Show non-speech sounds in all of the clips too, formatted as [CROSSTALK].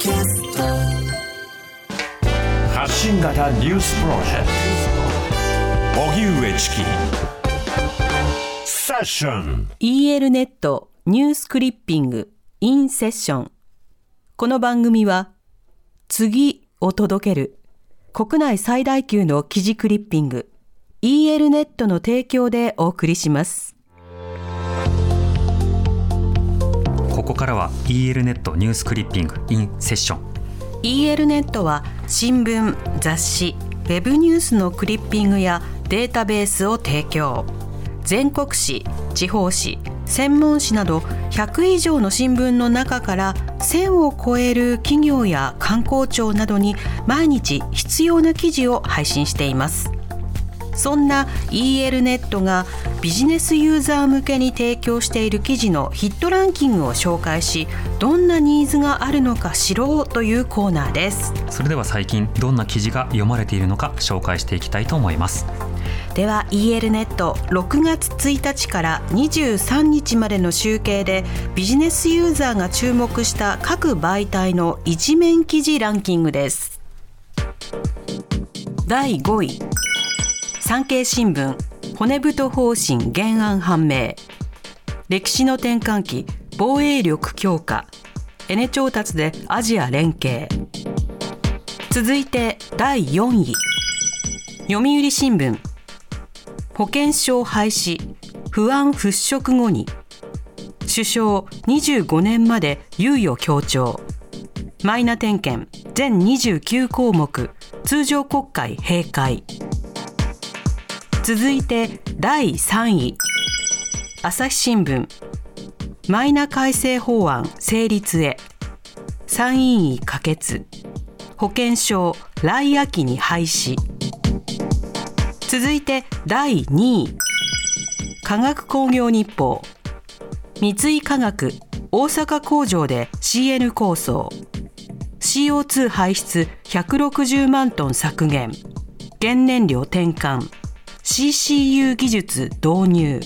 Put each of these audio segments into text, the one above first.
キャスト発信型ニュースプロジェクト。荻上チキセッション EL ネットニュースクリッピング。インセッション。この番組は次を届ける。国内最大級の記事クリッピング。EL ネットの提供でお送りします。ここからは EL ネットニュースクリッピングインセッション EL ネットは新聞雑誌ウェブニュースのクリッピングやデータベースを提供。全国紙地方紙専門紙など100以上の新聞の中から1000を超える企業や観光庁などに毎日必要な記事を配信しています。そんな EL ネットがビジネスユーザー向けに提供している記事のヒットランキングを紹介しどんなニーズがあるのか知ろうというコーナーです。それでは最近どんな記事が読まれているのか紹介していきたいと思います。では EL ネット6月1日から23日までの集計でビジネスユーザーが注目した各媒体の一面記事ランキングです。第5位産経新聞骨太方針原案判明。歴史の転換期防衛力強化。エネ調達でアジア連携。続いて第4位。読売新聞。保険証廃止。不安払拭後に。首相25年まで猶予強調。マイナ点検全29項目。通常国会閉会。続いて第3位。朝日新聞。マイナ改正法案成立へ。参院議可決。保険証来秋に廃止。続いて第2位。化学工業日報。三井化学大阪工場で CN 構想。CO2 排出160万トン削減。原燃料転換。CCU 技術導入。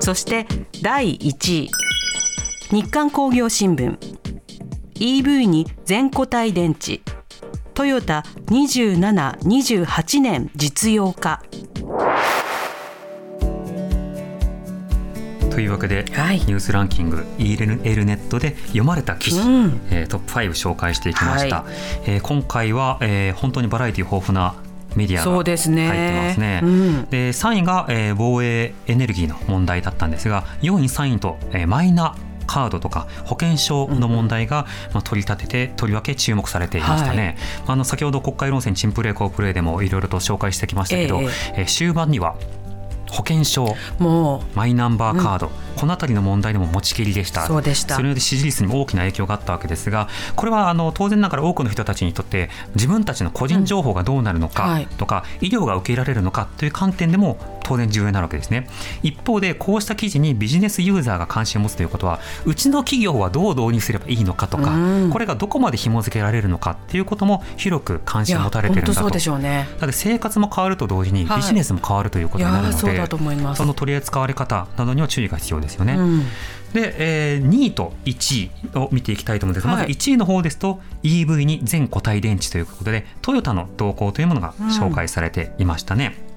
そして第1位。日刊工業新聞。EV に全固体電池。トヨタ27、28年実用化。というわけで、はい。ニュースランキング EL ネットで読まれた記事、うん。えートップ5紹介していきました、はえー今回は、えー本当にバラエティ豊富なメディアが入ってですね。ますね。うん。で3位が、えー防衛エネルギーの問題だったんですが4位3位と、えーマイナカードとか保険証の問題が、まあ、取り立ててとりわけ注目されていましたね、あの先ほど国会論戦チンプレー好プレーでもいろいろと紹介してきましたけど、ええ。えー終盤には保険証。もマイナンバーカード、この辺りの問題でも持ちきりでした。そうでした。それ支持率にも大きな影響があったわけですがこれはあの当然ながら多くの人たちにとって自分たちの個人情報がどうなるのかうん。はい。とか、医療が受けられるのかという観点でも当然重要になるわけですね。一方でこうした記事にビジネスユーザーが関心を持つということはうちの企業はどう導入すればいいのかとか、うん。これがどこまで紐付けられるのかっていうことも広く関心を持たれてるんだと。本当そうでしょうね。だって生活も変わると同時にはい。ビジネスも変わるということいになるので、やそうだと思います。その取り扱われ方などには注意が必要ですよね。うん。で、えー2位と1位を見ていきたいと思うんですが、はい。まず1位の方ですと EV に全固体電池ということでトヨタの動向というものが紹介されていましたね。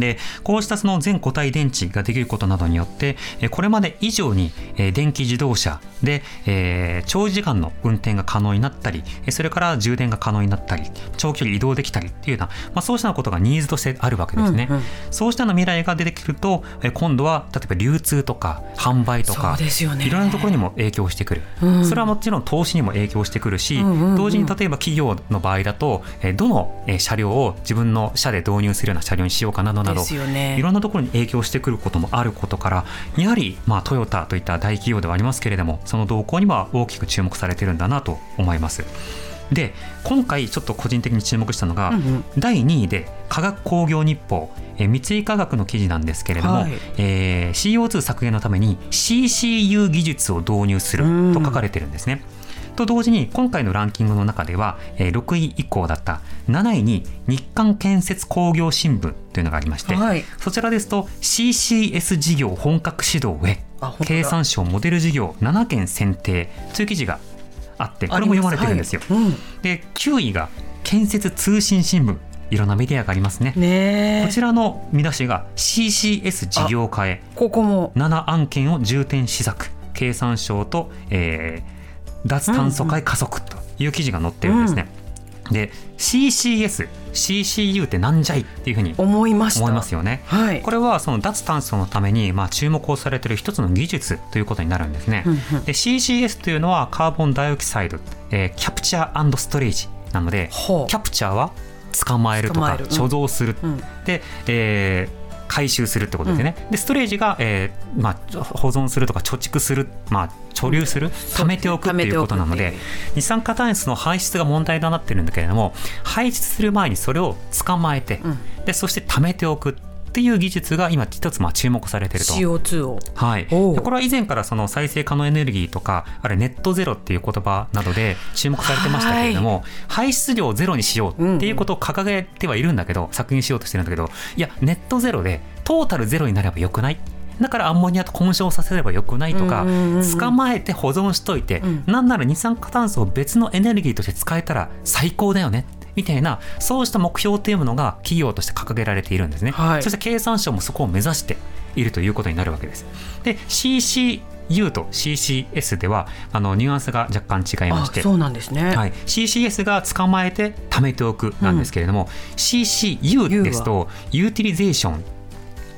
でこうしたその全固体電池ができることなどによってえーこれまで以上にえー電気自動車で、えー長時間の運転が可能になったりえーそれから充電が可能になったり長距離移動できたりっていうような、まあ、そうしたことがニーズとしてあるわけですね。うんうん。そうしたような未来が出てくるとえー今度は例えば流通とか販売とかそうですよね。いろんなところにも影響してくる、うん。それはもちろん投資にも影響してくるし、うんうんうん。同時に例えば企業の場合だとえーどのえー車両を自分の社で導入するような車両にしようかなどなどですよねいろんなところに影響してくることもあることからやはりまあトヨタといった大企業ではありますけれどもその動向には大きく注目されてるんだなと思います。で今回ちょっと個人的に注目したのが、うんうん第2位で化学工業日報、えー三井化学の記事なんですけれども、はいえー CO2 削減のために CCU 技術を導入するうんと書かれてるんですね。と同時に今回のランキングの中では、えー6位以降だった7位に日刊建設工業新聞というのがありまして、はい。そちらですと CCS 事業本格始動へ経産省モデル事業7件選定という記事があってこれも読まれてるんですよ。はい。うん。で9位が建設通信新聞。いろんなメディアがありますね。こちらの見出しが CCS 事業化へここも。7案件を重点施策経産省と、えー脱炭素化へ加速という記事が載ってるんですね。で CCS、CCU ってなんじゃいっていうふうに思いました。思いますよね。はい。これはその脱炭素のためにまあ注目をされている一つの技術ということになるんですね。うんうん。で CCS というのはカーボンダイオキサイド、えーキャプチャーストレージなのでキャプチャーは捕まえるとか捕まえる。うん。貯蔵する、うん。で、えー回収するってことですね、でストレージが、えーまあ、保存するとか貯蓄する、まあ、貯留する貯めておくっていうことなので二酸化炭素の排出が問題となってるんだけれども排出する前にそれを捕まえて、う。んでそして貯めておくっていう技術が今一つまあ注目されていると。CO2 を。はい、これは以前からその再生可能エネルギーとかあれネットゼロっていう言葉などで注目されてましたけれども、排出量をゼロにしようっていうことを掲げてはいるんだけど、削減しようとしてるんだけどいやネットゼロでトータルゼロになればよくない？だからアンモニアと混焼させればよくないとか、うんうんうんうん。捕まえて保存しといて、うん。なんなら二酸化炭素を別のエネルギーとして使えたら最高だよねみたいなそうした目標というものが企業として掲げられているんですね、はい。そして経産省もそこを目指しているということになるわけです。で CCU と CCS ではあのニュアンスが若干違いまして。あそうなんですね、はい、CCS が捕まえて貯めておくなんですけれども、CCU ですとユーティリゼーションっ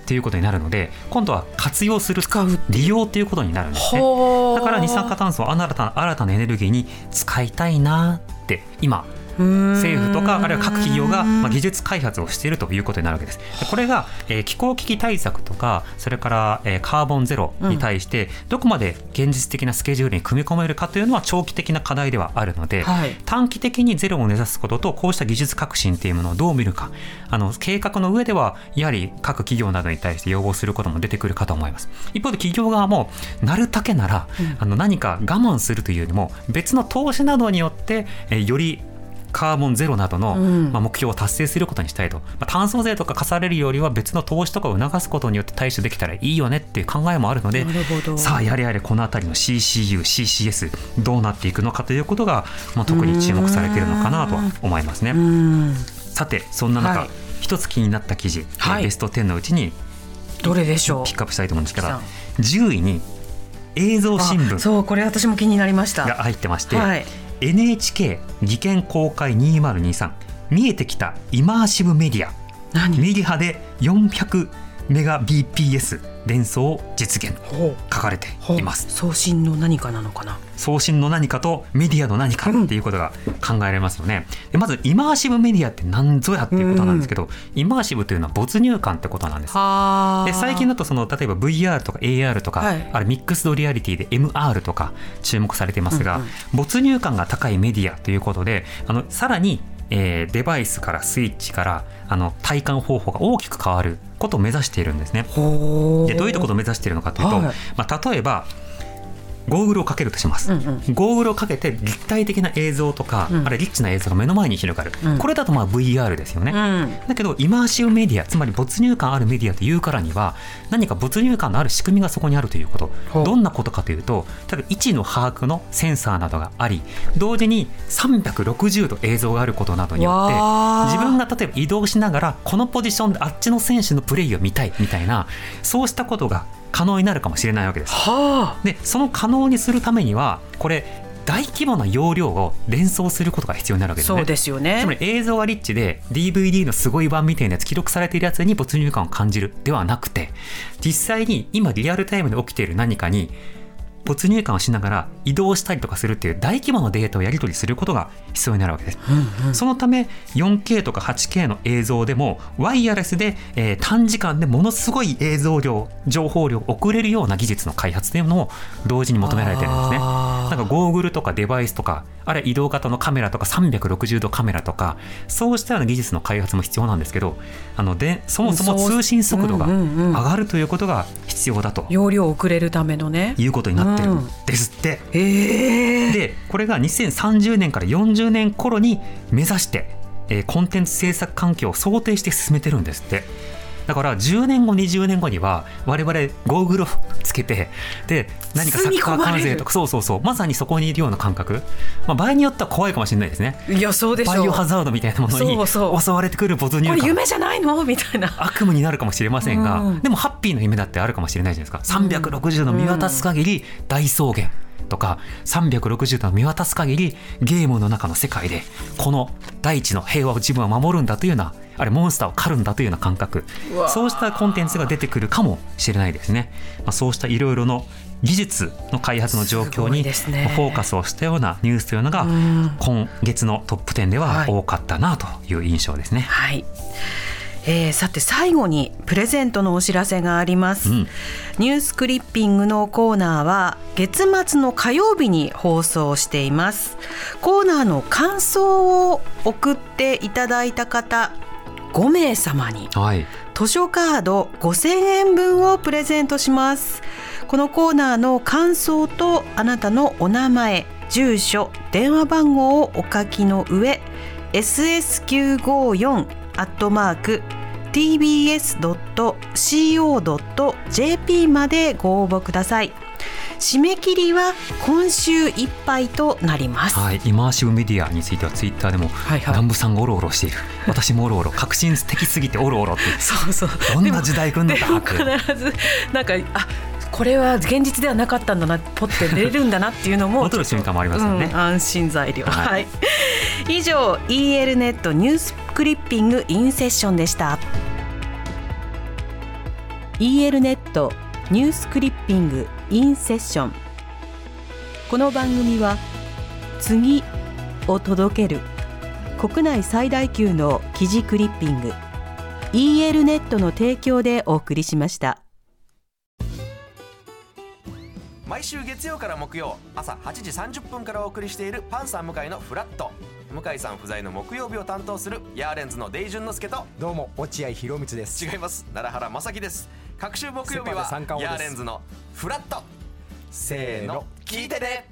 ていうことになるので今度は活用する使う利用ということになるんですね。だから二酸化炭素を新たな新たなエネルギーに使いたいなって今政府とかあるいは各企業がまあ技術開発をしているということになるわけです。でこれが、えー気候危機対策とかそれから、えーカーボンゼロに対してどこまで現実的なスケジュールに組み込めるかというのは長期的な課題ではあるので、はい。短期的にゼロを目指すこととこうした技術革新というものをどう見るか。あの計画の上ではやはり各企業などに対して要望することも出てくるかと思います。一方で企業側もなるたけなら、あの何か我慢するというよりも別の投資などによって、えーよりカーボンゼロなどの、うん。まあ、目標を達成することにしたいと、まあ、炭素税とか課されるよりは別の投資とかを促すことによって対処できたらいいよねっていう考えもあるのでさあやれやれこの辺りの CCU、CCS どうなっていくのかということが、まあ、特に注目されているのかなとは思いますね。うん。さてそんな中、はい。一つ気になった記事、はい。ベスト10のうちにどれでしょう？ピックアップしたいと思うんですけどさ10位に映像新あ聞そうこれ私も気になりました。が入ってまして、はい NHK 技研公開2023見えてきたイマーシブメディア。何？ミリ波で400メガ BPS 連想実現。書かれています。送信の何かなのかな。送信の何かとメディアの何かっていうことが考えられますよね。でまずイマーシブメディアって何ぞやっていうことなんですけど、イマーシブというのは没入感ってことなんです。はで最近だとその例えば VR とか AR とか、はい。あれミックスドリアリティで MR とか注目されていますが、うんうん。没入感が高いメディアということであのさらに、えーデバイスからスイッチからあの体感方法が大きく変わることを目指しているんですね。ほでどういうことを目指しているのかというと、はいまあ、例えばゴーグルをかけるとします、うんうん。ゴーグルをかけて立体的な映像とか、うん。あれリッチな映像が目の前に広がる、うん。これだとまあ VR ですよね、うん。だけどイマーシブメディアつまり没入感あるメディアというからには何か没入感のある仕組みがそこにあるということ。どんなことかというと例えば位置の把握のセンサーなどがあり同時に360度映像があることなどによって自分が例えば移動しながらこのポジションであっちの選手のプレーを見たいみたいなそうしたことが可能になるかもしれないわけです。はあでその可能にするためにはこれ大規模な容量を連想することが必要になるわけですね。そうですよつねまり映像はリッチで DVD のすごい版みたいなやつ記録されているやつに没入感を感じるではなくて実際に今リアルタイムで起きている何かに没入感をしながら移動したりとかするっていう大規模なデータをやり取りすることが必要になるわけです。そのため 4K とか 8K の映像でもワイヤレスで、えー短時間でものすごい映像量情報量を送れるような技術の開発というのも同時に求められているんですね。なんかゴーグルとかデバイスとかあるいは移動型のカメラとか360度カメラとかそうしたような技術の開発も必要なんですけどあのでそもそも通信速度がうんうんうん上がるということが必要だと。容量を送れるためのね。いうことになってるんですって。ええでこれが2030年から40年頃に目指して、えーコンテンツ制作環境を想定して進めてるんですって。だから10年後20年後には我々ゴーグルを [LAUGHS] つけてで何かサッカー関税とかそうそうそう。まさにそこにいるような感覚、まあ、場合によっては怖いかもしれないですね。いやそうでしょバイオハザードみたいなものに襲われてくる没入これ感夢じゃないの？みたいな。悪夢になるかもしれませんが、うん。でもハッピーな夢だってあるかもしれないじゃないですか。360度見渡す限り大草原とか360度見渡す限りゲームの中の世界でこの大地の平和を自分は守るんだというようなあれモンスターを狩るんだというような感覚。そうしたコンテンツが出てくるかもしれないですね、まあ、そうしたいろいろの技術の開発の状況にフォーカスをしたようなニュースというのがん。今月のトップ10でははい。多かったなという印象ですね。はい、えーさて最後にプレゼントのお知らせがあります、うん。ニュースクリッピングのコーナーは月末の火曜日に放送しています。コーナーの感想を送っていただいた方5名様に。はい。図書カード5000円分をプレゼントします。このコーナーの感想とあなたのお名前住所電話番号をお書きの上 ss954 アットマーク tbs.co.jp までご応募ください締め切りは今週いっぱいとなります、はい、イマーシブメディアについてはツイッターでも、はいはい。南部さんがオロオロしている。[LAUGHS] 私もオロオロ革新的すぎてオロオロって。そうそう。どんな時代来んのでもかって必ずなんかあこれは現実ではなかったんだなポッて出れるんだなっていうのも戻る瞬間もありますよね。うん安心材料。はい。はい、以上 EL ネットニュースクリッピングインセッションでした。EL ネットニュースクリッピングインセッション。この番組は次を届ける国内最大級の記事クリッピング EL ネットの提供でお送りしました。毎週月曜から木曜朝8時30分からお送りしているパンサー向井のフラット。向井さん不在の木曜日を担当するヤーレンズのデイジュンの之介とどうも落合博満です。違います。奈良原正樹です各週木曜日はヤーレンズのフラット。せーの。聞いてね